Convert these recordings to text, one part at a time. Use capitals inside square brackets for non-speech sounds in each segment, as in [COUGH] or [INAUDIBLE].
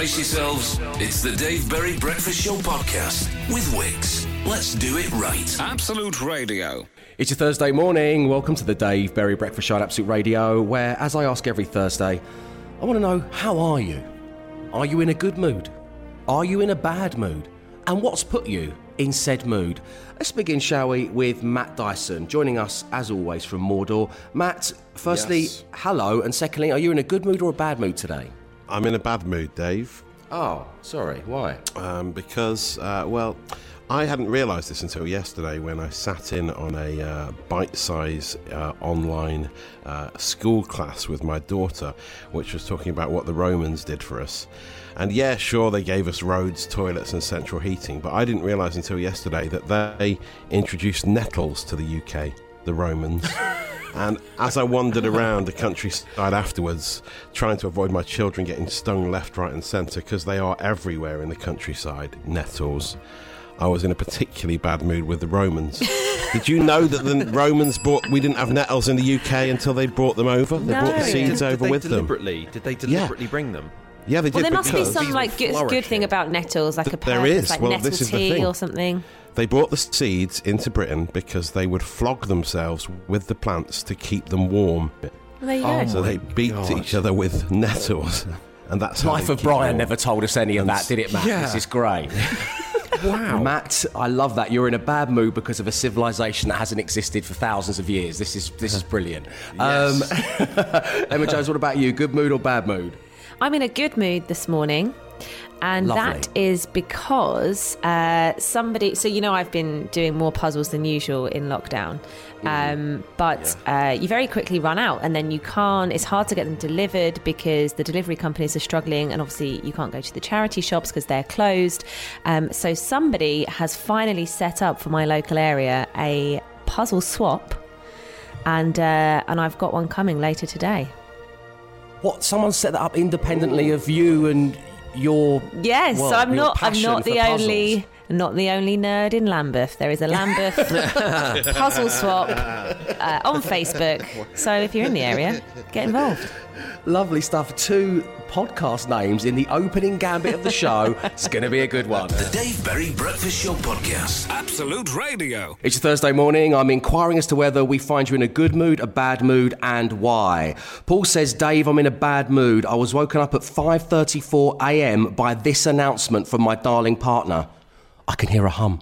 Brace yourselves. It's the Dave Berry Breakfast Show podcast with Wix. Let's do it right. Absolute Radio. It's your Thursday morning. Welcome to the Dave Berry Breakfast Show on Absolute Radio, where, as I ask every Thursday, I want to know how are you? Are you in a good mood? Are you in a bad mood? And what's put you in said mood? Let's begin, shall we, with Matt Dyson, joining us as always from Mordor. Matt, firstly, Yes. hello, and secondly, are you in a good mood or a bad mood today? I'm in a bad mood, Dave, Oh, sorry, why? um, because, uh, well, I hadn't realised this until yesterday when I sat in on a uh, bite size uh, online uh, school class with my daughter, which was talking about what the Romans did for us. And yeah, sure, they gave us roads, toilets, and central heating, but I didn't realise until yesterday that they introduced nettles to the UK, the Romans. [LAUGHS] And as I wandered around the countryside afterwards, trying to avoid my children getting stung left, right, and centre, because they are everywhere in the countryside, nettles, I was in a particularly bad mood with the Romans. [LAUGHS] Did you know that the Romans brought, we didn't have nettles in the UK until they brought them over? They brought the seeds did over they with them. deliberately, Did they deliberately bring them? Yeah, they did. Well, there must be some like good, good thing about nettles, like Th- a there perk, is. like Well, nettle this is the tea thing. or something. They brought the seeds into Britain because they would flog themselves with the plants to keep them warm. Well, there Oh. So they beat God. each other with nettles. And that's Life of Brian warm. never told us any of that, did it, Matt? Yeah. This is great. [LAUGHS] wow. Matt, I love that. You're in a bad mood because of a civilization that hasn't existed for thousands of years. This is this is brilliant. [LAUGHS] Um, [LAUGHS] Emma Jones, what about you? Good mood or bad mood? I'm in a good mood this morning. And Lovely. that is because uh, somebody. So, you know, I've been doing more puzzles than usual in lockdown. Um, but uh, you very quickly run out, and then you can't. It's hard to get them delivered because the delivery companies are struggling, and obviously you can't go to the charity shops because they're closed. Um, so, somebody has finally set up for my local area a puzzle swap, and uh, and I've got one coming later today. What? Someone set that up independently of you and your. Yes, well, so I'm not. I'm not the puzzles. only. Not the only nerd in Lambeth. There is a Lambeth [LAUGHS] puzzle swap uh, on Facebook. So if you're in the area, get involved. Lovely stuff. Two podcast names in the opening gambit of the show. it's going to be a good one. The Dave Berry Breakfast Show podcast. Absolute Radio. It's your Thursday morning. I'm inquiring as to whether we find you in a good mood, a bad mood, and why. Paul says, "Dave, I'm in a bad mood. I was woken up at 5:34 a.m. by this announcement from my darling partner. I can hear a hum.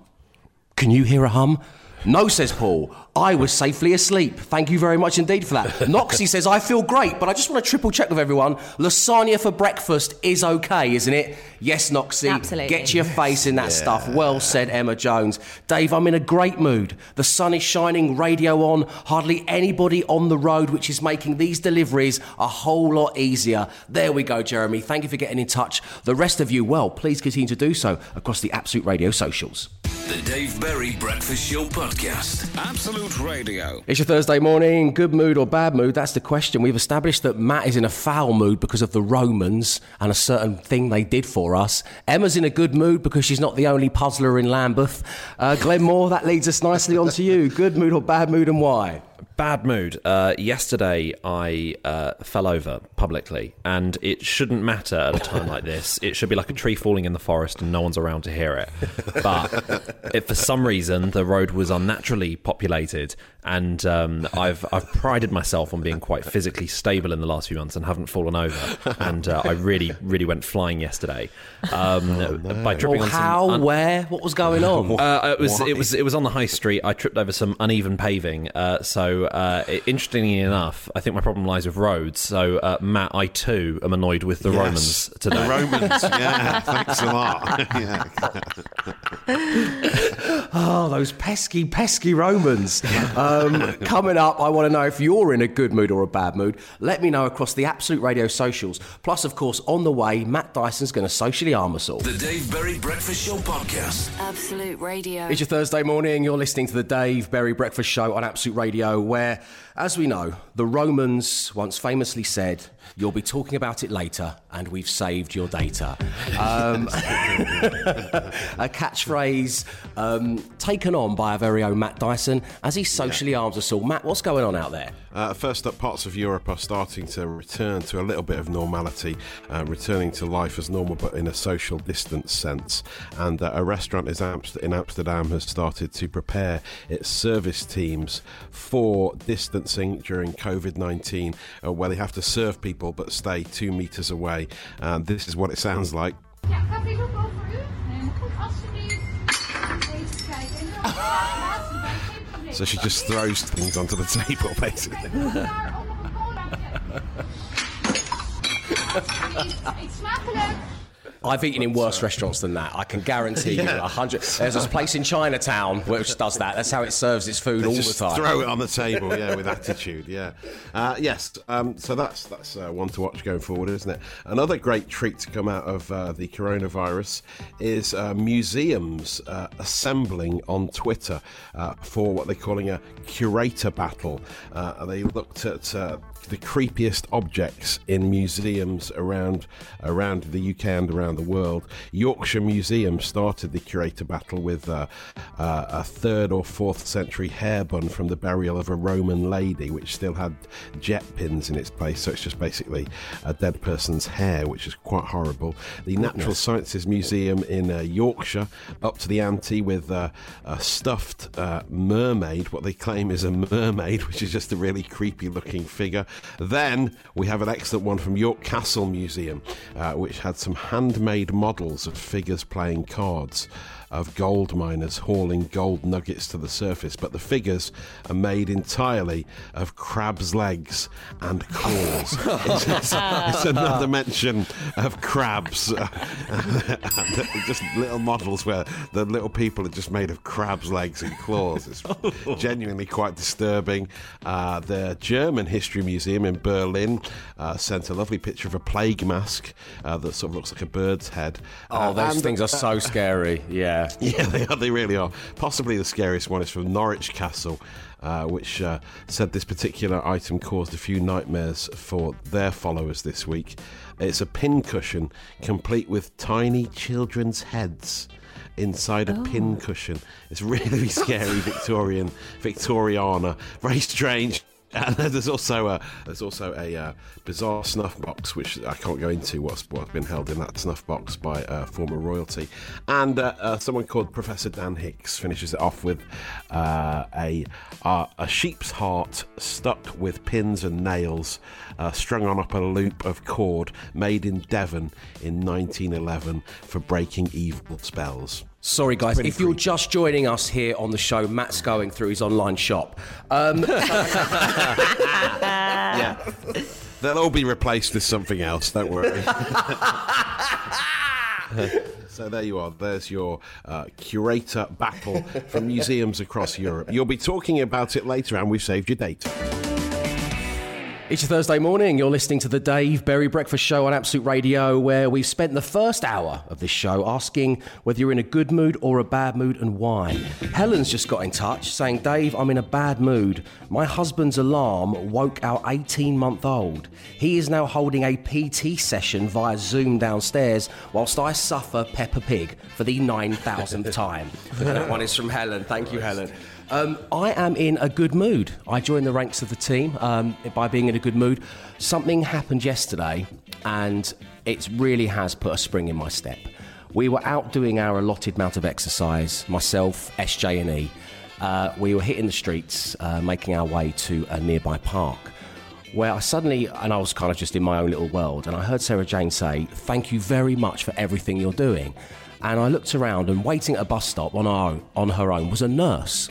Can you hear a hum?" No, says Paul. I was safely asleep. Thank you very much indeed for that. [LAUGHS] Noxie says, I feel great, but I just want to triple check with everyone. Lasagna for breakfast is okay, isn't it? Yes, Noxie. Absolutely. Get your face in that stuff. Well said, Emma Jones. Dave, I'm in a great mood. The sun is shining, radio on, hardly anybody on the road, which is making these deliveries a whole lot easier. There we go, Jeremy. Thank you for getting in touch. The rest of you, well, please continue to do so across the Absolute Radio socials. The Dave Berry Breakfast Show podcast. Absolute Radio. It's your Thursday morning. Good mood or bad mood? That's the question. We've established that Matt is in a foul mood because of the Romans and a certain thing they did for us. Emma's in a good mood because she's not the only puzzler in Lambeth. Uh, Glenn Moore, that leads us nicely on to you. Good mood or bad mood and why? Bad mood. Uh, yesterday, I uh, fell over publicly, and it shouldn't matter at a time like this. It should be like a tree falling in the forest, and no one's around to hear it. But it, for some reason, the road was unnaturally populated, and um, I've I've prided myself on being quite physically stable in the last few months and haven't fallen over. And uh, I really, really went flying yesterday um, by tripping Well, on some how? un- where? What was going on? uh, it was it was it was on the high street. I tripped over some uneven paving. Uh, so uh, interestingly enough, I think my problem lies with roads. So uh, Matt, I too am annoyed with the Yes. Romans today. The Romans, [LAUGHS] yeah, thanks a lot. [LAUGHS] yeah. Oh, those pesky, pesky Romans. Um, coming up, I want to know if you're in a good mood or a bad mood. Let me know across the Absolute Radio socials. Plus, of course, on the way, Matt Dyson's going to socially arm us all. The Dave Berry Breakfast Show podcast. Absolute Radio. It's your Thursday morning. You're listening to the Dave Berry Breakfast Show on Absolute Radio, where, as we know, the Romans once famously said, You'll be talking about it later, and we've saved your data. Um, [LAUGHS] a catchphrase um, taken on by our very own Matt Dyson as he socially yeah. arms us all. Matt, what's going on out there? Uh, first up, parts of Europe are starting to return to a little bit of normality, uh, returning to life as normal but in a social distance sense. And uh, a restaurant in Amsterdam has started to prepare its service teams for distancing during COVID 19, uh, where they have to serve people but stay two metres away. And this is what it sounds like. Ja, gaat dit ook over u? Nee, goed, alsjeblieft. Even kijken. So she just throws things onto the [LAUGHS] table, basically. [LAUGHS] I've eaten in worse restaurants than that. I can guarantee yeah. you. Hundred. There's a place in Chinatown which does that. That's how it serves its food they all the time. Throw it on the table, yeah, with attitude, yeah. Uh, yes. Um, so that's that's uh, one to watch going forward, isn't it? Another great treat to come out of uh, the coronavirus is uh, museums uh, assembling on Twitter uh, for what they're calling a curator battle. they looked at the creepiest objects in museums around around the UK and around the world. Yorkshire Museum started the curator battle with uh, uh, a third or fourth century hair bun from the burial of a Roman lady, which still had jet pins in its place. So it's just basically a dead person's hair, which is quite horrible. The Natural Sciences Museum in uh, Yorkshire up to the ante with uh, a stuffed uh, mermaid, what they claim is a mermaid, [LAUGHS] which is just a really creepy looking figure. Then we have an excellent one from York Castle Museum, uh, which had some handmade models of figures playing cards of gold miners hauling gold nuggets to the surface, but the figures are made entirely of crabs' legs and claws. [LAUGHS] it's, it's, it's, another mention of crabs. [LAUGHS] just little models where the little people are just made of crabs' legs and claws. It's [LAUGHS] genuinely quite disturbing. Uh, the German History Museum in Berlin uh, sent a lovely picture of a plague mask uh, that sort of looks like a bird's head. Oh, those and, things are so scary. Yeah. Yeah, [LAUGHS] they are. They really are. Possibly the scariest one is from Norwich Castle, uh, which uh, said this particular item caused a few nightmares for their followers this week. It's a pincushion complete with tiny children's heads inside a oh. pin cushion. It's really [LAUGHS] scary Victorian, Victoriana. Very strange. [LAUGHS] And there's also a there's also a uh, bizarre snuff box which I can't go into what's what's been held in that snuff box by uh, former royalty, and uh, uh someone called Professor Dan Hicks finishes it off with uh, a uh, a sheep's heart stuck with pins and nails, strung on up a loop of cord made in Devon in 1911 for breaking evil spells. Sorry, guys. If you're just joining us here on the show, Matt's going through his online shop. Um, [LAUGHS] [LAUGHS] yeah. They'll all be replaced with something else, don't worry. [LAUGHS] so there you are. There's your uh, curator battle from museums across Europe. You'll be talking about it later, and we've saved your date. It's a Thursday morning. You're listening to the Dave Berry Breakfast Show on Absolute Radio, where we've spent the first hour of this show asking whether you're in a good mood or a bad mood and why. Helen's just got in touch saying, Dave, I'm in a bad mood. My husband's alarm woke our 18 month old. He is now holding a PT session via Zoom downstairs, whilst I suffer Peppa Pig for the 9,000th time. [LAUGHS] that one is from Helen. Thank you, Helen. Um, I am in a good mood. I joined the ranks of the team um, by being in a good mood. Something happened yesterday, and it really has put a spring in my step. We were out doing our allotted amount of exercise, myself, SJ, and E. Uh, we were hitting the streets, uh, making our way to a nearby park, where I suddenly, and I was kind of just in my own little world, and I heard Sarah Jane say, Thank you very much for everything you're doing. And I looked around, and waiting at a bus stop on, our, on her own was a nurse.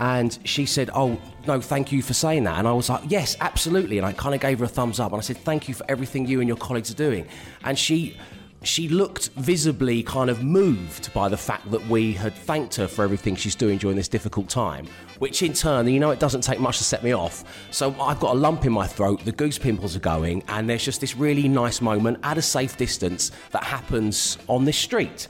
And she said, Oh, no, thank you for saying that. And I was like, Yes, absolutely. And I kind of gave her a thumbs up and I said, Thank you for everything you and your colleagues are doing. And she she looked visibly kind of moved by the fact that we had thanked her for everything she's doing during this difficult time, which in turn, you know, it doesn't take much to set me off. So I've got a lump in my throat, the goose pimples are going, and there's just this really nice moment at a safe distance that happens on this street.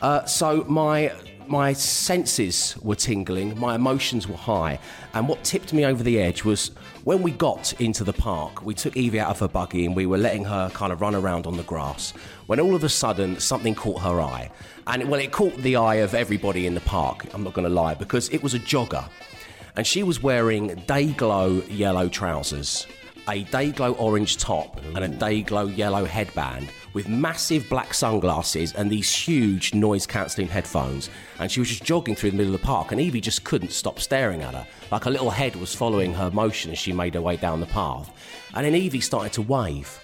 Uh, so my my senses were tingling, my emotions were high, and what tipped me over the edge was when we got into the park. We took Evie out of her buggy and we were letting her kind of run around on the grass. When all of a sudden something caught her eye, and well, it caught the eye of everybody in the park. I'm not going to lie because it was a jogger, and she was wearing day glow yellow trousers, a day glow orange top, and a day glow yellow headband with massive black sunglasses and these huge noise cancelling headphones. And she was just jogging through the middle of the park, and Evie just couldn't stop staring at her. Like her little head was following her motion as she made her way down the path. And then Evie started to wave.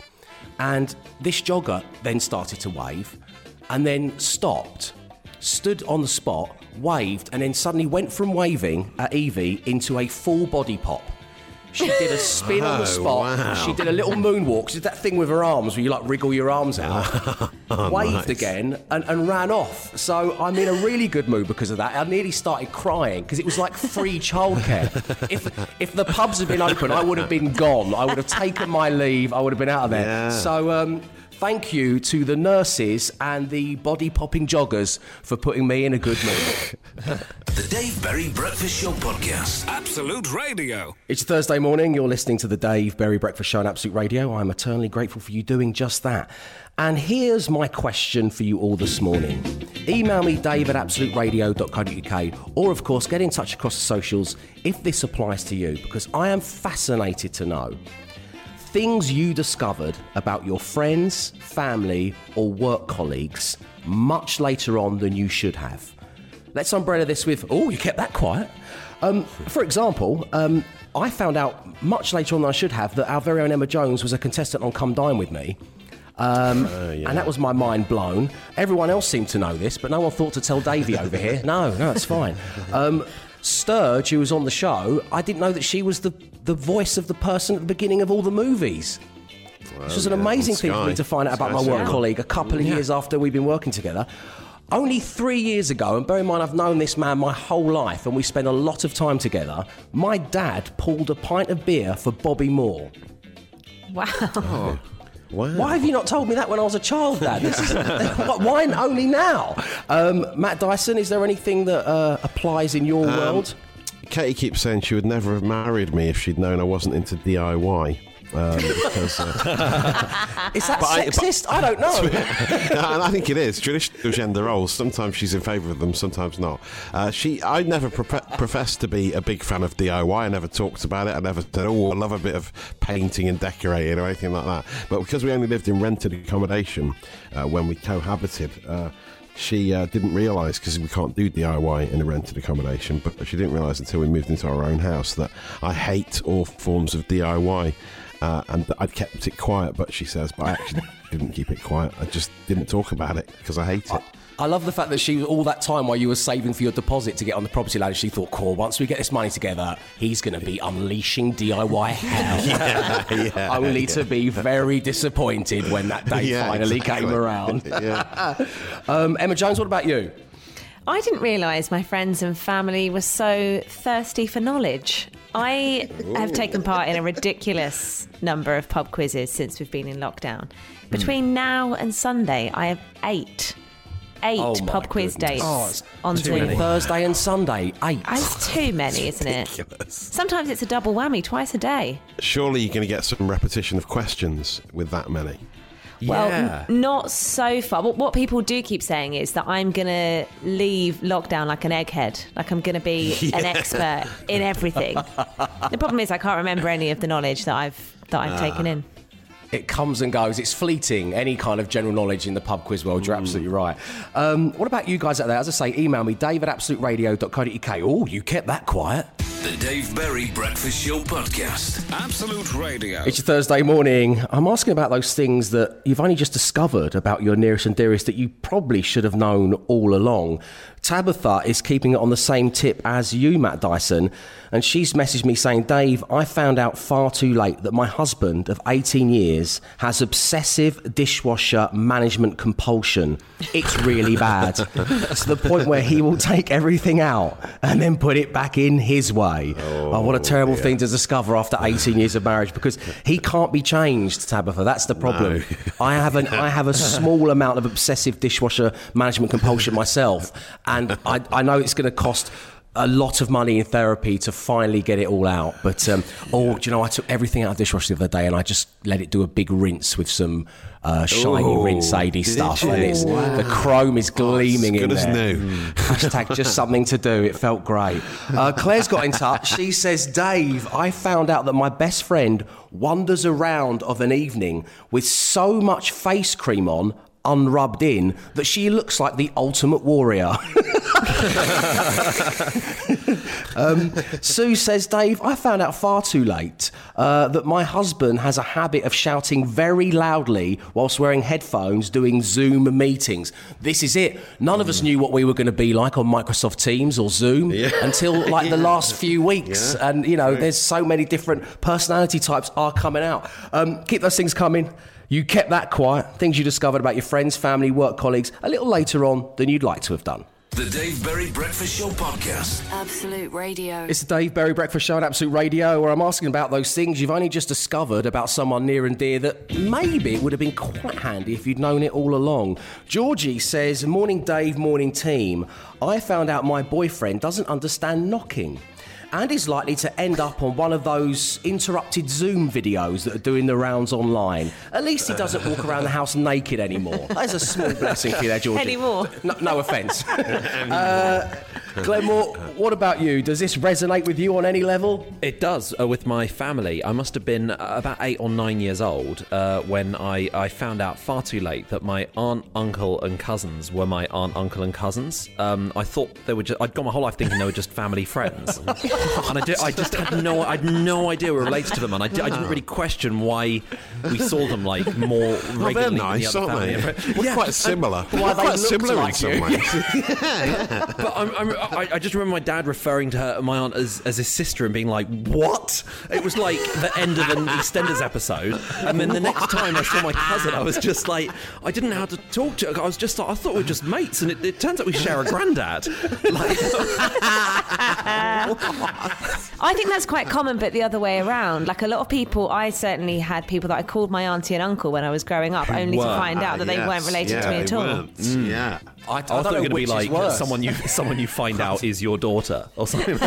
And this jogger then started to wave and then stopped, stood on the spot, waved, and then suddenly went from waving at Evie into a full body pop. She did a spin on the Oh, spot. wow. She did a little moonwalk. She did that thing with her arms where you like wriggle your arms out. [LAUGHS] Oh, waved nice. again and, and ran off. So I'm in a really good mood because of that. I nearly started crying because it was like free childcare. [LAUGHS] if if the pubs had been open, I would have been gone. I would have taken my leave. I would have been out of there. Yeah. So um, thank you to the nurses and the body popping joggers for putting me in a good mood. [LAUGHS] The Dave Berry Breakfast Show Podcast. Absolute Radio. It's Thursday morning. You're listening to the Dave Berry Breakfast Show on Absolute Radio. I'm eternally grateful for you doing just that. And here's my question for you all this morning. Email me, dave at absoluteradio.co.uk, or of course, get in touch across the socials if this applies to you, because I am fascinated to know things you discovered about your friends, family, or work colleagues much later on than you should have. Let's umbrella this with, oh, you kept that quiet. Um, for example, um, I found out much later on than I should have that our very own Emma Jones was a contestant on Come Dine With Me. Um, And that was my mind blown. Everyone else seemed to know this, but no one thought to tell Davey over here. No, no, it's fine. Um, Sturge, who was on the show, I didn't know that she was the, the voice of the person at the beginning of all the movies. This was an yeah, amazing thing for me to find out about Sky my work Cinema. colleague a couple of years after we've been working together. Only three years ago, and bear in mind I've known this man my whole life and we spent a lot of time together, my dad pulled a pint of beer for Bobby Moore. Wow. Wow. Why have you not told me that when I was a child, Dad? This is, [LAUGHS] [LAUGHS] why only now? Um, Matt Dyson, is there anything that uh, applies in your world? Katie keeps saying she would never have married me if she'd known I wasn't into DIY. Um, because, uh, [LAUGHS] Is that but I- but- sexist? I, don't know. [LAUGHS] and I think it is traditional gender roles. Sometimes she's in favour of them, sometimes not. Uh, she, I never pro- professed to be a big fan of DIY. I never talked about it. I never said, "Oh, I love a bit of painting and decorating" or anything like that. But because we only lived in rented accommodation uh, when we cohabited. She uh, didn't realise because we can't do DIY in a rented accommodation, but she didn't realise until we moved into our own house that I hate all forms of DIY. Uh, and I'd kept it quiet, but she says, but I actually [LAUGHS] didn't keep it quiet. I just didn't talk about it because I hate it. I love the fact that she, was all that time while you were saving for your deposit to get on the property ladder, she thought, cool, once we get this money together, he's going to be unleashing DIY hell. [LAUGHS] Only to be very disappointed when that day Yeah, finally exactly. came around. [LAUGHS] yeah. [LAUGHS] Um, Emma Jones, what about you? I didn't realise my friends and family were so thirsty for knowledge. I have taken part in a ridiculous number of pub quizzes since we've been in lockdown. Between now and Sunday, I have eight, eight Oh, pub quiz goodness. dates Oh, it's on Zoom. Thursday and Sunday, eight. Oh, it's too many, isn't it? Sometimes it's a double whammy, twice a day. Surely you're going to get some repetition of questions with that many. Well, yeah. n- not so far. But what people do keep saying is that I'm going to leave lockdown like an egghead. Like I'm going to be [LAUGHS] an expert in everything. the problem is I can't remember any of the knowledge that I've that I've ah. taken in. It comes and goes. It's fleeting. Any kind of general knowledge in the pub quiz world. You're absolutely right. Um, what about you guys out there? As I say, email me, dave at absoluteradio.co.uk. Oh, you kept that quiet. The Dave Berry Breakfast Show Podcast. Absolute Radio. It's your Thursday morning. I'm asking about those things that you've only just discovered about your nearest and dearest that you probably should have known all along. Tabitha is keeping it on the same tip as you, Matt Dyson, and she's messaged me saying, Dave, I found out far too late that my husband of 18 years has obsessive dishwasher management compulsion. It's really bad. [LAUGHS] to the point where he will take everything out and then put it back in his way. Oh, what a terrible dear. thing to discover after 18 years of marriage because he can't be changed, Tabitha. That's the problem. I have an I have a small amount of obsessive dishwasher management compulsion myself, and I, I know it's going to cost a lot of money in therapy to finally get it all out. But um, oh, do you know, I took everything out of the dishwasher the other day and I just let it do a big rinse with some uh, shiny Ooh, rinse did stuff, you? and it's the chrome is gleaming good in as there. new. [LAUGHS] Hashtag just something to do. It felt great. Uh, Claire's got in touch. She says, Dave, I found out that my best friend wanders around of an evening with so much face cream on. Unrubbed in that she looks like the ultimate warrior. [LAUGHS] um, Sue says, Dave, I found out far too late uh, that my husband has a habit of shouting very loudly whilst wearing headphones doing Zoom meetings. This is it. None of us knew what we were going to be like on Microsoft Teams or Zoom until like the last few weeks. Yeah. And, you know, there's so many different personality types are coming out. Um, keep those things coming. You kept that quiet, things you discovered about your friends, family, work colleagues, a little later on than you'd like to have done. The Dave Berry Breakfast Show Podcast. Absolute Radio. It's the Dave Berry Breakfast Show on Absolute Radio, where I'm asking about those things you've only just discovered about someone near and dear that maybe it would have been quite handy if you'd known it all along. Georgie says, Morning Dave, morning team. I found out my boyfriend doesn't understand knocking. And is likely to end up on one of those interrupted Zoom videos that are doing the rounds online. At least he doesn't walk around the house naked anymore. That's a small blessing for you there, Georgie. Anymore. No, no offence. [LAUGHS] uh, Glenn Moore, what about you? Does this resonate with you on any level? It does uh, with my family. I must have been uh, about eight or nine years old uh, when I, I found out far too late that my aunt, uncle, and cousins were my aunt, uncle, and cousins. Um, I thought they were just. I'd gone my whole life thinking they were just family friends, [LAUGHS] [LAUGHS] and I, did, I just had no. I had no idea we were related to them, and I, di- I didn't really question why we saw them like more regularly. Well, they're than the other aren't they? We're Yeah, quite um, similar. Why We're they quite looked similar in some you. ways. [LAUGHS] But I'm, I'm, I, I just remember my dad referring to her, my aunt as, as his sister and being like, "What?" It was like the end of an EastEnders episode, and then the next time I saw my cousin, I was just like, I didn't know how to talk to her. I was just like, I thought we were just mates, and it, it turns out we share a granddad. [LAUGHS] Like, I think that's quite common, but the other way around. Like a lot of people, I certainly had people that I called my auntie and uncle when I was growing up, only to find out ah, that they weren't related yeah, to me at all. weren't. Mm. Yeah. I, I thought it was going to be like someone you [LAUGHS] someone you find out is your daughter or something.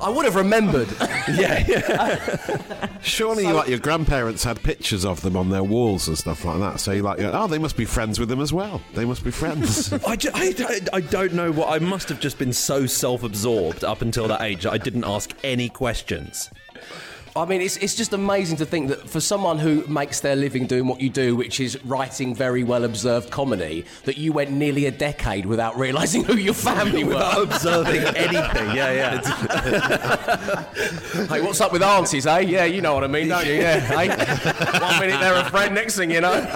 I would have remembered. [LAUGHS] yeah, yeah. [LAUGHS] Surely, like your grandparents had pictures of them on their walls and stuff like that. So you're like, oh, they must be friends with them as well. They must be friends. I, ju- I, I- I don't know what I must have just been so self-absorbed up until that age I didn't ask any questions. I mean, it's, it's just amazing to think that for someone who makes their living doing what you do, which is writing very well observed comedy, that you went nearly a decade without realising who your family Without were. observing anything, yeah, yeah. [LAUGHS] hey, what's up with aunties, eh? Yeah, you know what I mean, don't you? Yeah, [LAUGHS] hey? One minute they're a friend, next thing you know. [LAUGHS]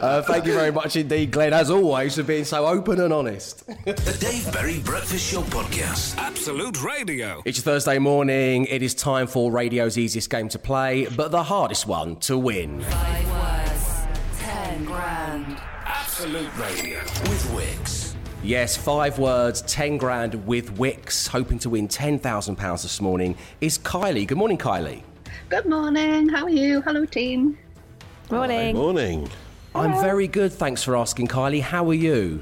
uh, thank you very much indeed, Glenn, as always, for being so open and honest. The Dave Berry Breakfast Show Podcast. Absolute Radio. It's your Thursday morning. It is time for radio's easiest game to play, but the hardest one to win. Five words, ten grand. Absolute Radio. With Wix. Yes, five words, 10 grand with Wix, hoping to win £10,000 this morning, is Kylie. Good morning, Kylie. Good morning. How are you? Hello, team. Morning. Morning. I'm very good, thanks for asking, Kylie. How are you?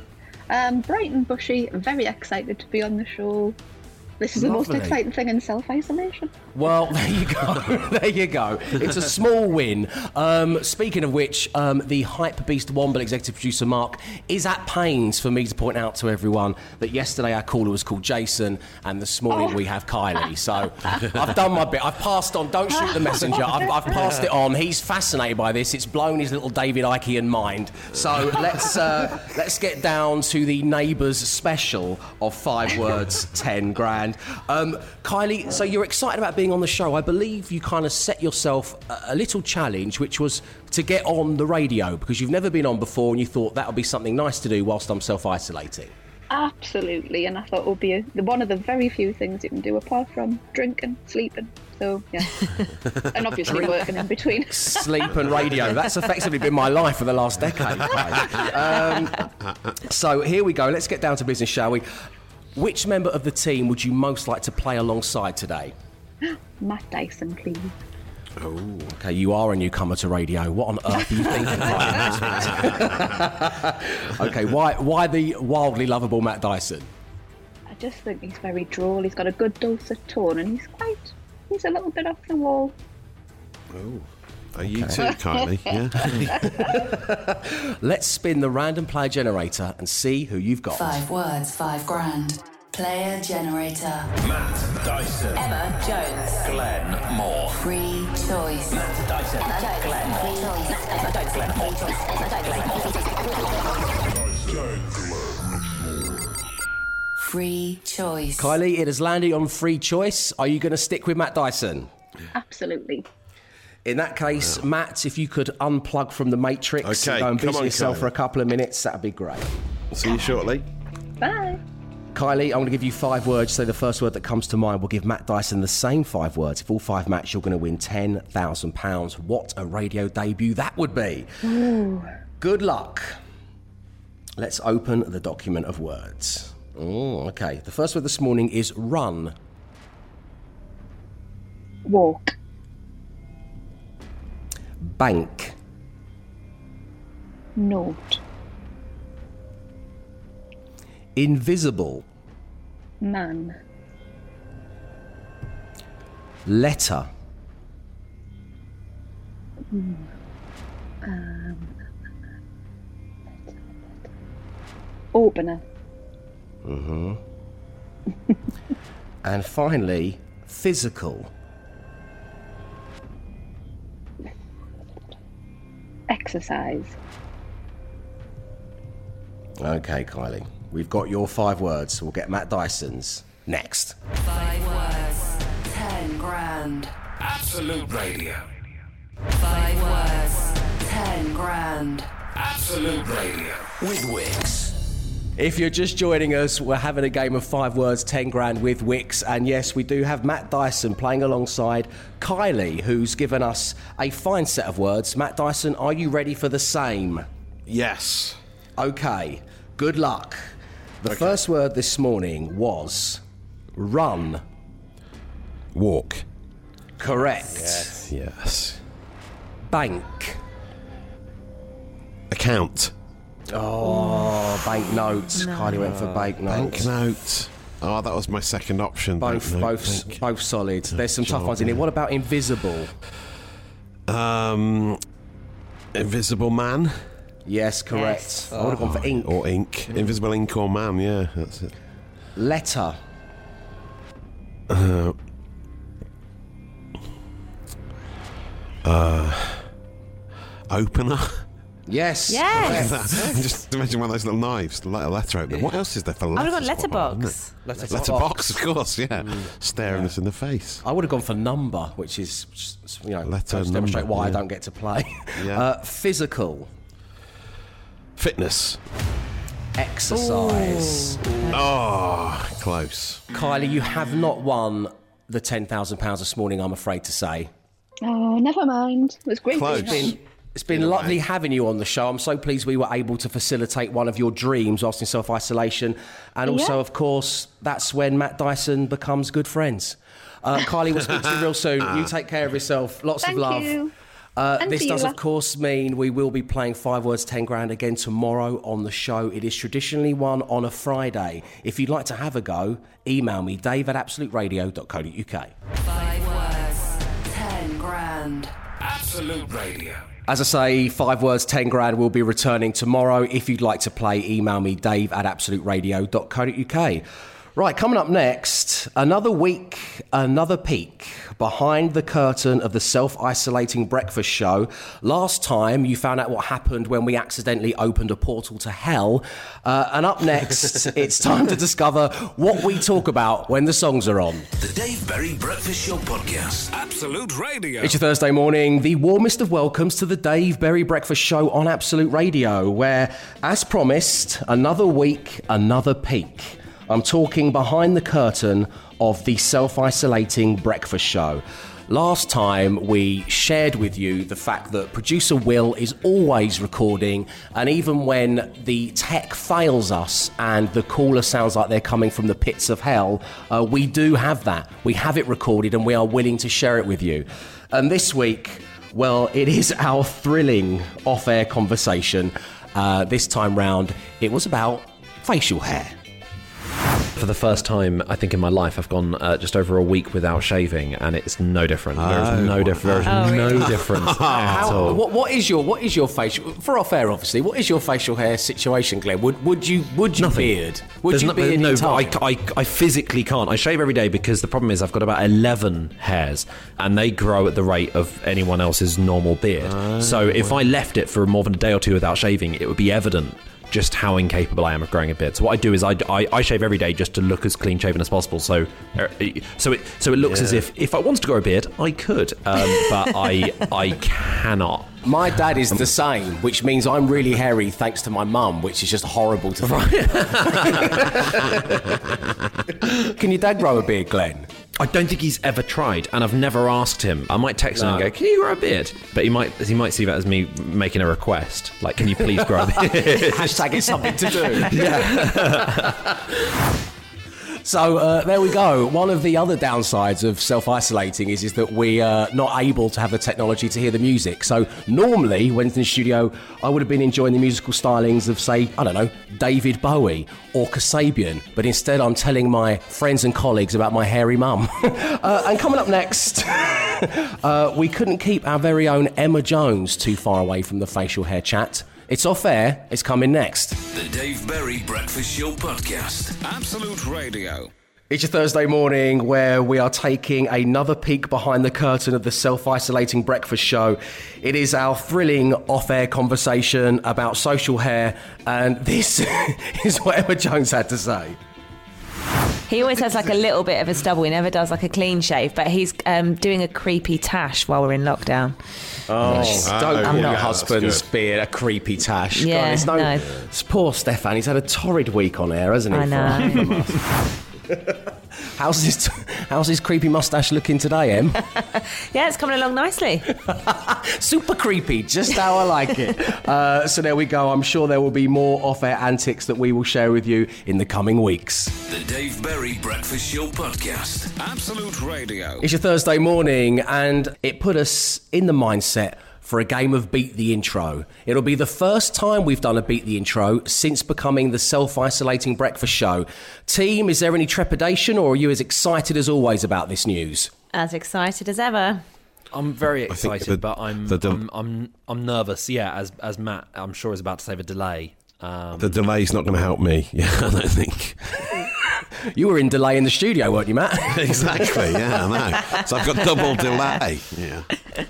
Um, bright and bushy. Very excited to be on the show. This is the most exciting thing in self isolation. Well, [LAUGHS] there you go. there you go. It's a small win. Um, speaking of which, um, the hype beast Womble executive producer Mark is at pains for me to point out to everyone that yesterday our caller was called Jason, and this morning we have Kylie. So [LAUGHS] I've done my bit. I've passed on. Don't shoot the messenger. I've, I've passed it on. He's fascinated by this. It's blown his little David Ickean mind. So let's uh, let's get down to the neighbours special of five words, ten grand. Um, Kylie, so you're excited about being on the show. I believe you kind of set yourself a, a little challenge, which was to get on the radio because you've never been on before, and you thought that would be something nice to do whilst I'm self isolating. Absolutely. And I thought it would be a, one of the very few things you can do apart from drinking, sleeping. So, yeah. and obviously working in between. Sleep and radio. That's effectively been my life for the last decade. Um, so here we go. Let's get down to business, shall we? Which member of the team would you most like to play alongside today? [GASPS] Matt Dyson, please. Oh, Okay, you are a newcomer to radio. What on earth are you thinking? [LAUGHS] [LAUGHS] okay, why why the wildly lovable Matt Dyson? I just think he's very droll. He's got a good dulcet tone, and he's quite. He's a little bit off the wall. oh. Are you too, Kylie? [LAUGHS] Yeah. Let's spin the random player generator and see who you've got. Five words, five grand. Player generator. Matt Dyson. Emma Jones. Glenn Moore. Free choice. Matt Dyson. Emma Jones. Glenn Free Moore. choice. Emma Jones. Glenn Free choice. Emma Jones. Glenn Free choice. Kylie, it has landed on free choice. Are you going to stick with Matt Dyson? Absolutely. In that case, Matt, if you could unplug from the Matrix Okay, and go and come busy on, yourself Kylie. for a couple of minutes, that'd be great. See you shortly. Bye. Kylie, I'm going to give you five words. So the first word that comes to mind We'll give Matt Dyson the same five words. If all five match, you're going to win £10,000. What a radio debut that would be. Good luck. Let's open the document of words. Oh, okay. The first word this morning is run. Walk. Bank. Note. Invisible. Man. Letter. Opener. Mhm. [LAUGHS] And finally, physical. Exercise. Okay, Kylie. We've got your five words. We'll get Matt Dyson's next. Five words. Ten grand. Absolute Radio. Five words. Ten grand. Absolute Radio. With Wix. If you're just joining us, we're having a game of five words, 10 grand with Wix. And yes, we do have Matt Dyson playing alongside Kylie, who's given us a fine set of words. Matt Dyson, are you ready for the same? Yes. Okay, good luck. The first word this morning was run. Walk. Correct. Yes. Bank. Account. Oh, bank notes. Kylie went for bank notes. Banknote. Oh, that was my second option. Both, banknote, both, bank. both solid. There's some tough job, ones in here. What about invisible? Um, Invisible Man Yes, correct. I would have gone for ink. or Ink. Invisible Ink or Man. Yeah, that's it. Letter. Uh. Uh. Opener. [LAUGHS] Yes. Yes. [LAUGHS] Just imagine one of those little knives, the letter, letter opener. What else is there for I would letters? have gone What about, letterbox. Letterbox, of course. Yeah, staring us in the face. I would have gone for number, which is, just, you know, Letter, to demonstrate number, why I don't get to play. Yeah. Uh, physical. Fitness. Exercise. Oh, close. Kylie, you have not won the £10,000 this morning, I'm afraid to say. Oh, never mind. It was great. Close. Being been, it's been lovely having you on the show. I'm so pleased we were able to facilitate one of your dreams whilst in self isolation. And also, Yeah. of course, that's when Matt Dyson becomes good friends. Uh, [LAUGHS] Kylie, we'll speak to you real soon. You take care of yourself. Lots Thank of love. you. Uh, And this to you, does, of course, mean we will be playing Five Words, 10 Grand again tomorrow on the show. It is traditionally one on a Friday. If you'd like to have a go, email me, dave at absoluteradio.co.uk. Five words. Ten grand. Absolute Radio. As I say, five words, 10 grand will be returning tomorrow. If you'd like to play, email me, dave at absoluteradio.co.uk. Right, coming up next, another week, another peek behind the curtain of the self isolating breakfast show. Last time, you found out what happened when we accidentally opened a portal to hell. Uh, and up next, [LAUGHS] it's time to discover what we talk about when the songs are on. The Dave Berry Breakfast Show Podcast. Absolute Radio. It's your Thursday morning, the warmest of welcomes to the Dave Berry Breakfast Show on Absolute Radio, where, as promised, another week, another peek. I'm talking behind the curtain of the self isolating breakfast show. Last time we shared with you the fact that producer Will is always recording, and even when the tech fails us and the caller sounds like they're coming from the pits of hell, uh, we do have that. We have it recorded and we are willing to share it with you. And this week, well, it is our thrilling off air conversation. Uh, this time round, it was about facial hair. For the first time, I think in my life, I've gone uh, just over a week without shaving, and it's no different. There's no difference. There's Oh, no really? difference at all. what, what is your what is your facial for off air? Obviously, what is your facial hair situation, Glenn? Would would you would you Nothing. beard? Would There's you no, beard no I? I, I physically can't. I shave every day because the problem is I've got about 11 hairs and they grow at the rate of anyone else's normal beard. so if I left it for more than a day or two without shaving, it would be evident just how incapable I am of growing a beard. So what I do is I, I, I shave every day just to look as clean shaven as possible. So uh, so it so it looks as if if I wanted to grow a beard, I could, um, but I I cannot. My dad is the same, which means I'm really hairy thanks to my mum, which is just horrible to think. [LAUGHS] Can your dad grow a beard, Glenn? I don't think he's ever tried, and I've never asked him. I might text him and go, "Can you grow a beard?" But he might he might see that as me making a request, like, "Can you please grow a beard?" [LAUGHS] Hashtag it's something to do. [LAUGHS] Yeah. So uh, there we go. One of the other downsides of self-isolating is is that we are not able to have the technology to hear the music. So normally, when it's in the studio, I would have been enjoying the musical stylings of, say, I don't know, David Bowie or Kasabian. But instead, I'm telling my friends and colleagues about my hairy mum. [LAUGHS] uh, and coming up next, [LAUGHS] uh, we couldn't keep our very own Emma Jones too far away from the facial hair chat. It's off air. It's coming next. The Dave Berry Breakfast Show Podcast. Absolute Radio. It's your Thursday morning where we are taking another peek behind the curtain of the self isolating breakfast show. It is our thrilling off air conversation about social hair, and this [LAUGHS] is what Emma Jones had to say. He always has like a little bit of a stubble. He never does like a clean shave, but he's um, doing a creepy tash while we're in lockdown. Oh, don't call your yeah, husband's beard a creepy tash. Yeah, God, it's no, no. It's poor Stefan. He's had a torrid week on air, hasn't he? I know. [LAUGHS] [LAUGHS] How's his, how's his creepy mustache looking today, Em? [LAUGHS] yeah, it's coming along nicely. [LAUGHS] Super creepy, just how I like it. [LAUGHS] Uh, so there we go. I'm sure there will be more off-air antics that we will share with you in the coming weeks. The Dave Berry Breakfast Show Podcast. Absolute Radio. It's your Thursday morning, and it put us in the mindset for a game of Beat the Intro. It'll be the first time we've done a Beat the Intro since becoming the self isolating breakfast show. Team, is there any trepidation, or are you as excited as always about this news? As excited as ever. I'm very excited, the- but I'm, the del- I'm I'm I'm nervous. Yeah, as as Matt, I'm sure is about to say the delay. Um, The delay's not going to help me. [LAUGHS] Yeah, I don't think. [LAUGHS] You were in delay in the studio, weren't you, Matt? [LAUGHS] exactly. Yeah, I know. So I've got double delay. Yeah.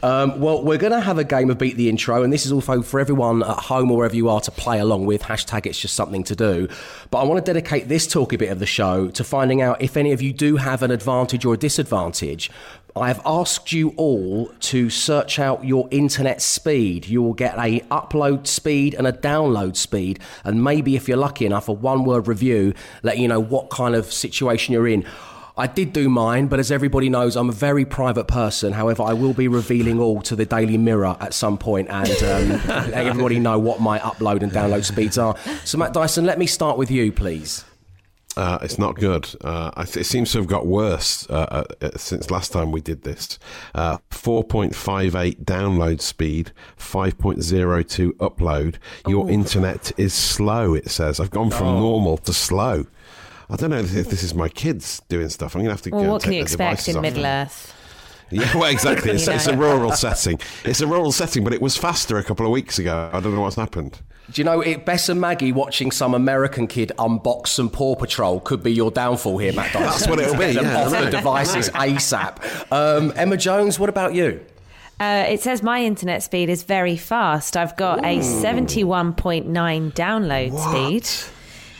Um, well, we're going to have a game of Beat the Intro, and this is also for everyone at home or wherever you are to play along with. Hashtag it's just something to do. But I want to dedicate this talky bit of the show to finding out if any of you do have an advantage or a disadvantage. I have asked you all to search out your internet speed. You will get a upload speed and a download speed, and maybe if you're lucky enough, a one-word review letting you know what kind of situation you're in. I did do mine, but as everybody knows, I'm a very private person. However, I will be revealing all to the Daily Mirror at some point and um, letting everybody know what my upload and download speeds are. So, Matt Dyson, let me start with you, please. Uh, it's not good. Uh, it seems to have got worse uh, uh, since last time we did this. Uh, 4.58 download speed, 5.02 upload. Your internet is slow, it says. I've gone from normal to slow. I don't know if this is my kids doing stuff. I'm going to have to Well, go and what can you the expect in Middle. Earth? Yeah, well, [LAUGHS] exactly. It's, it's a rural setting. It's a rural setting, but it was faster a couple of weeks ago. I don't know what's happened. Do you know, it, Bess and Maggie watching some American kid unbox some Paw Patrol could be your downfall here, Matt Dyson. That's what it'll be, Get yeah, off the devices ASAP. Um, Emma Jones, what about you? Uh, it says my internet speed is very fast. I've got a 71.9 download speed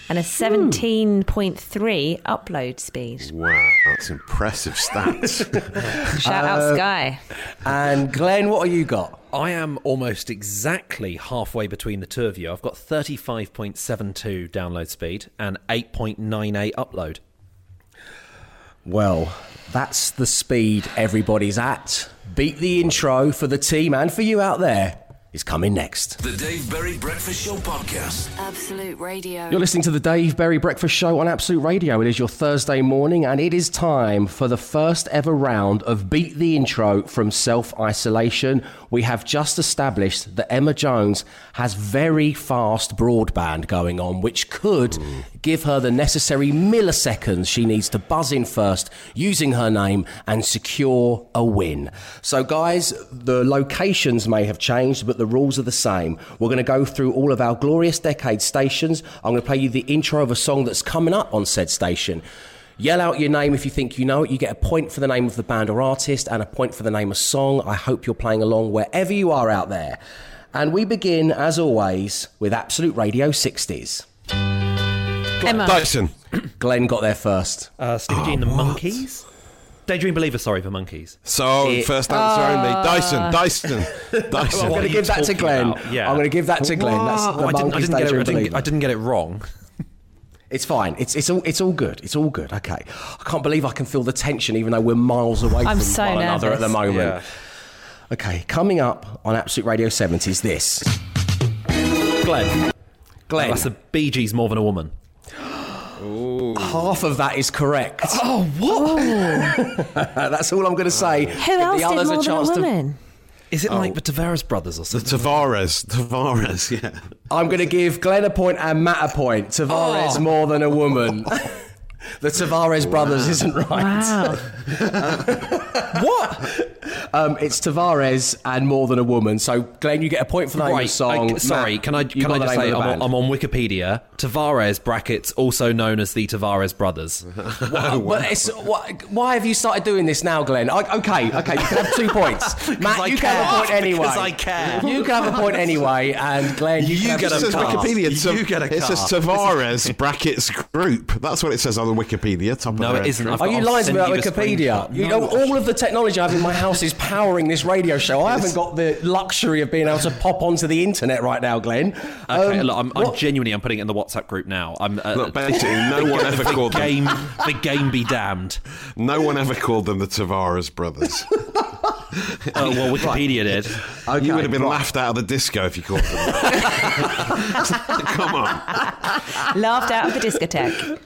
and a hmm. 17.3 upload speed. Wow, that's impressive stats. [LAUGHS] Shout out uh, Sky. And Glenn, what have you got? I am almost exactly halfway between the two of you. I've got 35.72 download speed and 8.98 upload. Well, that's the speed everybody's at. Beat the intro for the team and for you out there is coming next. The Dave Berry Breakfast Show podcast. Absolute Radio. You're listening to the Dave Berry Breakfast Show on Absolute Radio. It is your Thursday morning, and it is time for the first ever round of Beat the Intro from Self Isolation. We have just established that Emma Jones has very fast broadband going on, which could give her the necessary milliseconds she needs to buzz in first using her name and secure a win. So, guys, the locations may have changed, but the rules are the same. We're going to go through all of our glorious decade stations. I'm going to play you the intro of a song that's coming up on said station. Yell out your name if you think you know it. You get a point for the name of the band or artist and a point for the name of song. I hope you're playing along wherever you are out there. And we begin, as always, with Absolute Radio 60s. Emma. Dyson. [CLEARS THROAT] Glenn got there first. Uh, Stevie G and the Monkees. Daydream Believer, sorry, for Monkees. So, It- first answer only. Dyson. Dyson. [LAUGHS] I'm going to give that to talking Glenn. about? Yeah. I'm going to give that to Glenn. That's the Oh, I didn't, I Monkees didn't get it, Daydream I, didn't, Believer. I didn't get it wrong. It's fine. It's it's all it's all good. It's all good. Okay. I can't believe I can feel the tension, even though we're miles away I'm from so one another at the moment. Yeah. Okay. Coming up on Absolute Radio 70s, this Glenn. Glenn. That's the Bee Gees More Than a Woman. Half of that is correct. Oh, what? Oh. [LAUGHS] That's all I'm going to say. Who Give else the did more a than a chance to. woman? Is it like oh. the Tavares brothers or something? The something? Tavares. Tavares, [LAUGHS] yeah. I'm going to give Glenn a point and Matt a point. Tavares Oh. more than a woman. [LAUGHS] the Tavares brothers isn't right. Wow. [LAUGHS] What? Um, it's Tavares and more than a woman. So, Glenn, you get a point for the name of the Right, song. I- sorry, Matt, can I can I just say I'm on. I'm on Wikipedia. Tavares brackets also known as the Tavares brothers. [LAUGHS] But it's, why, why have you started doing this now, Glenn? I, okay, okay, you can have two points. [LAUGHS] Matt, I you can have a point anyway. Because I care. You can have a point anyway, and Glenn, you, You can have get a It says card. Wikipedia. You get a it says card. Tavares brackets group. That's what it says on the Wikipedia. Top of No, the it isn't. Are you lying to me send about you Wikipedia? screenshot. You know, all of the technology I have in my house is powering this radio show. I haven't got the luxury of being able to pop onto the internet right now, Glenn. Okay, Um, look, I'm, I'm genuinely I'm putting it in the WhatsApp group now. I'm uh, Look, basically, no one ever the called them. game. The game be damned. No one ever called them the Tavares brothers. [LAUGHS] Oh well, Wikipedia did. Okay, you would have been right. laughed out of the disco if you called them. [LAUGHS] Come on. Laughed out of the discotheque.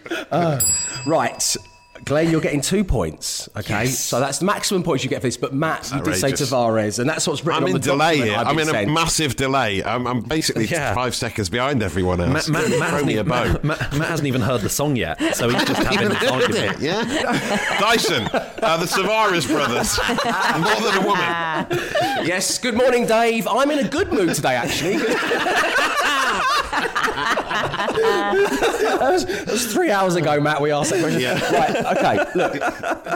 Right. Glenn, you're getting two points. Okay, so that's the maximum points you get for this. But Matt, you did say Tavares, and that's what's written I'm on in the delay document here. I've I'm been in a massive delay. I'm, I'm basically [LAUGHS] Yeah. five seconds behind everyone else. Matt, Matt, Matt, hasn't even. Matt, Matt, Matt hasn't even heard the song yet, so he's just having [LAUGHS] Even this argument. it, yeah. Dyson, uh, the Tavares brothers, more than a woman. Yes. Good morning, Dave. I'm in a good mood today, actually. [LAUGHS] that, was, that was three hours ago, Matt. We asked that question. Yeah. Right. Okay. Look.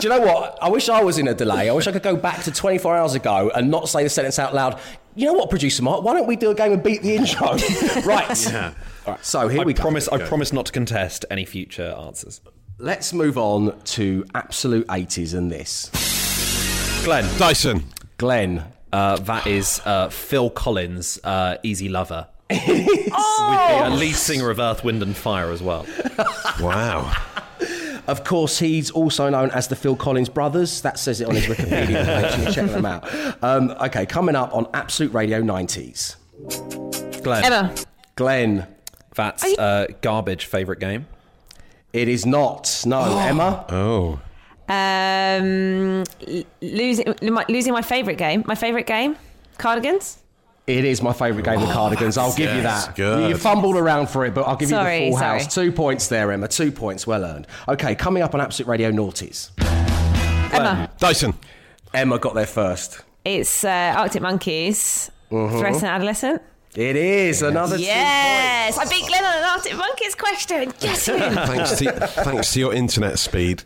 Do you know what? I wish I was in a delay. I wish I could go back to 24 hours ago and not say the sentence out loud. You know what, producer Mark? Why don't we do a game of beat the intro? [LAUGHS] right. Yeah. All right. So here I we go. promise. I promise not to contest any future answers. Let's move on to absolute 80s and this. Glenn, Dyson, Glenn. uh, that is uh, Phil Collins, uh, "Easy Lover." With the uh, lead singer of Earth, Wind and Fire as well. wow. Of course, he's also known as the Phil Collins brothers. That says it on his Wikipedia page. [LAUGHS] You can check them out. Um, okay, coming up on Absolute Radio 90s. Glenn, Emma. Glenn. that's uh, garbage. Favorite game? It is not. No, [GASPS] Emma. Oh. Um, losing, losing my favourite game. My favourite game? Cardigans? It is my favourite game of cardigans. I'll give you that. good. You fumbled around for it, but I'll give Sorry, you the full sorry. house. Two points there, Emma. Two points, well earned. Okay, coming up on Absolute Radio Naughties. Emma. Dyson, Emma got there first. It's uh, Arctic Monkeys. Mm-hmm. Fluorescent Adolescent. It is another Yes! I beat Glenn on an Arctic Monkeys question. Yes, [LAUGHS] thanks to, thanks to your internet speed.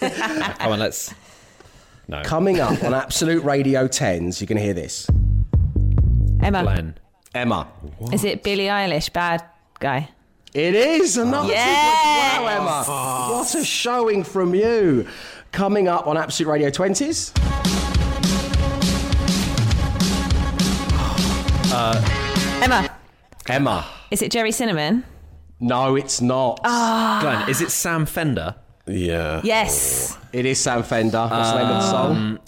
Come on, let's. No, Coming up on Absolute Radio 10s, you're going to hear this. Emma. Glenn. Emma. Is it Billie Eilish? Bad guy. It is another Yes! two. Wow, Emma. What a showing from you. Coming up on Absolute Radio 20s. Emma. Emma. Is it Gerry Cinnamon? No, it's not. Ah. Glenn, is it Sam Fender? Yeah. Yes. It is Sam Fender. What's the name of the song?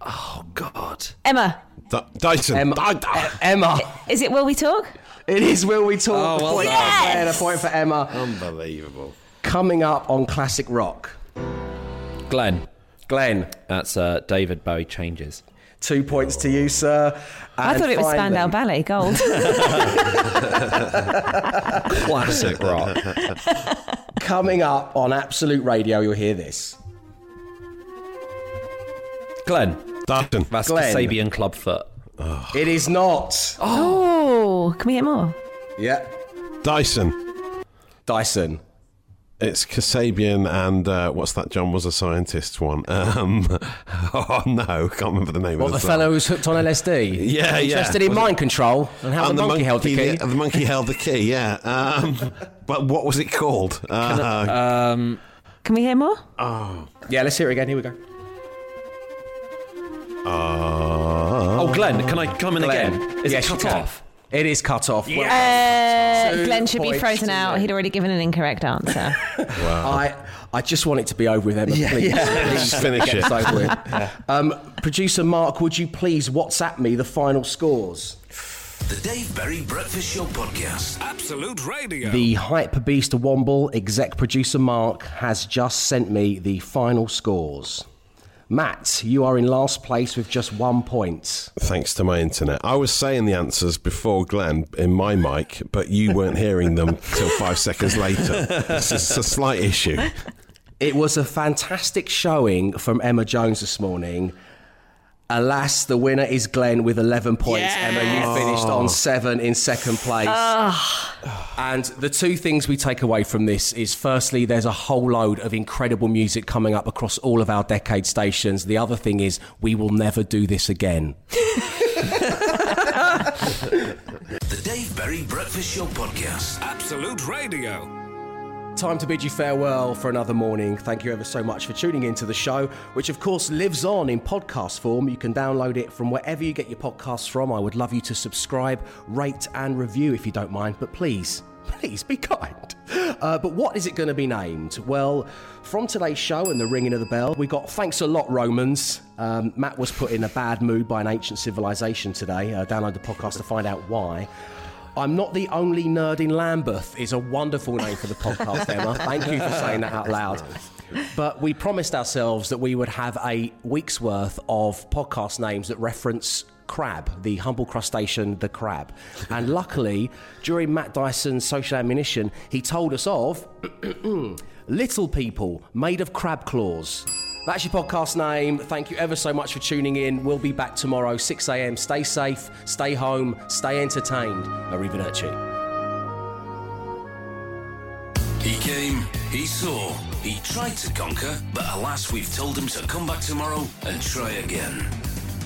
Oh God. Emma. D- Dyson. Emma. Di- di- Emma. Is it Will We Talk? It is Will We Talk. Oh, A well point done. for a point for Emma. Unbelievable. Coming up on Classic Rock. Glenn. Glenn, That's uh, David Bowie changes. two points to you, sir. I thought it was finally- Spandau Ballet Gold. [LAUGHS] Classic rock. Coming up on Absolute Radio, you'll hear this. Glenn. Dyson. That's Glenn. Kasabian Clubfoot. It is not. oh, can we hear more? Yeah. Dyson. Dyson. It's Kasabian and uh, what's that? John was a scientist one. Um, [LAUGHS] oh no, can't remember the name What, of the the, fellow song. who's hooked on LSD? Yeah, [LAUGHS] yeah. Interested in Was it- mind control and how And the, monkey, held the key. The, the monkey held the key. Yeah. Um, [LAUGHS] but what was it called? Uh, Um, Can we hear more? Oh, Yeah, let's hear it again. Here we go. Uh, oh, Glenn. Can I come in Glenn. again? Is Yes, it cut off? It is cut off. Well, Uh, Two Glenn should be frozen out. He'd already given an incorrect answer. [LAUGHS] I, I just want it to be over with, Emma. please, please Finish get it. this over with. [LAUGHS] Um, Producer Mark, would you please WhatsApp me the final scores? The Dave Berry Breakfast Show Podcast. Absolute Radio. The hype beast Womble exec producer Mark has just sent me the final scores. Matt, you are in last place with just one point. thanks to my internet. I was saying the answers before Glenn in my mic, but you weren't hearing them till five seconds later. It's just a slight issue. It was a fantastic showing from Emma Jones this morning. Alas, the winner is Glenn with 11 points. Emma, you finished on oh. seven in second place. Ah. And the two things we take away from this is firstly, there's a whole load of incredible music coming up across all of our decade stations. The other thing is, we will never do this again. [LAUGHS] The Dave Berry Breakfast Show Podcast. Absolute Radio. Time to bid you farewell for another morning. Thank you ever so much for tuning into the show, which of course lives on in podcast form. You can download it from wherever you get your podcasts from. I would love you to subscribe, rate, and review if you don't mind, but please, [LAUGHS] please be kind. Uh, but what is it going to be named? Well, from today's show and the ringing of the bell, we got thanks a lot, Romans. Um, Matt was put in a bad mood by an ancient civilization today. Uh, download the podcast to find out why. I'm not the only nerd in Lambeth is a wonderful name for the podcast, Emma. Thank you for saying that out loud. But we promised ourselves that we would have a week's worth of podcast names that reference crab, the humble crustacean, the crab. And luckily, during Matt Dyson's social ammunition, he told us of [CLEARS THROAT] Little People Made of Crab Claws. That's your podcast name. Thank you ever so much for tuning in. We'll be back tomorrow, 6 a.m. Stay safe, stay home, stay entertained. Arrivederci. He came, he saw, he tried to conquer, but alas, we've told him to come back tomorrow and try again.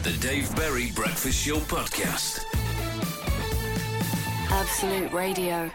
The Dave Berry Breakfast Show Podcast. Absolute Radio.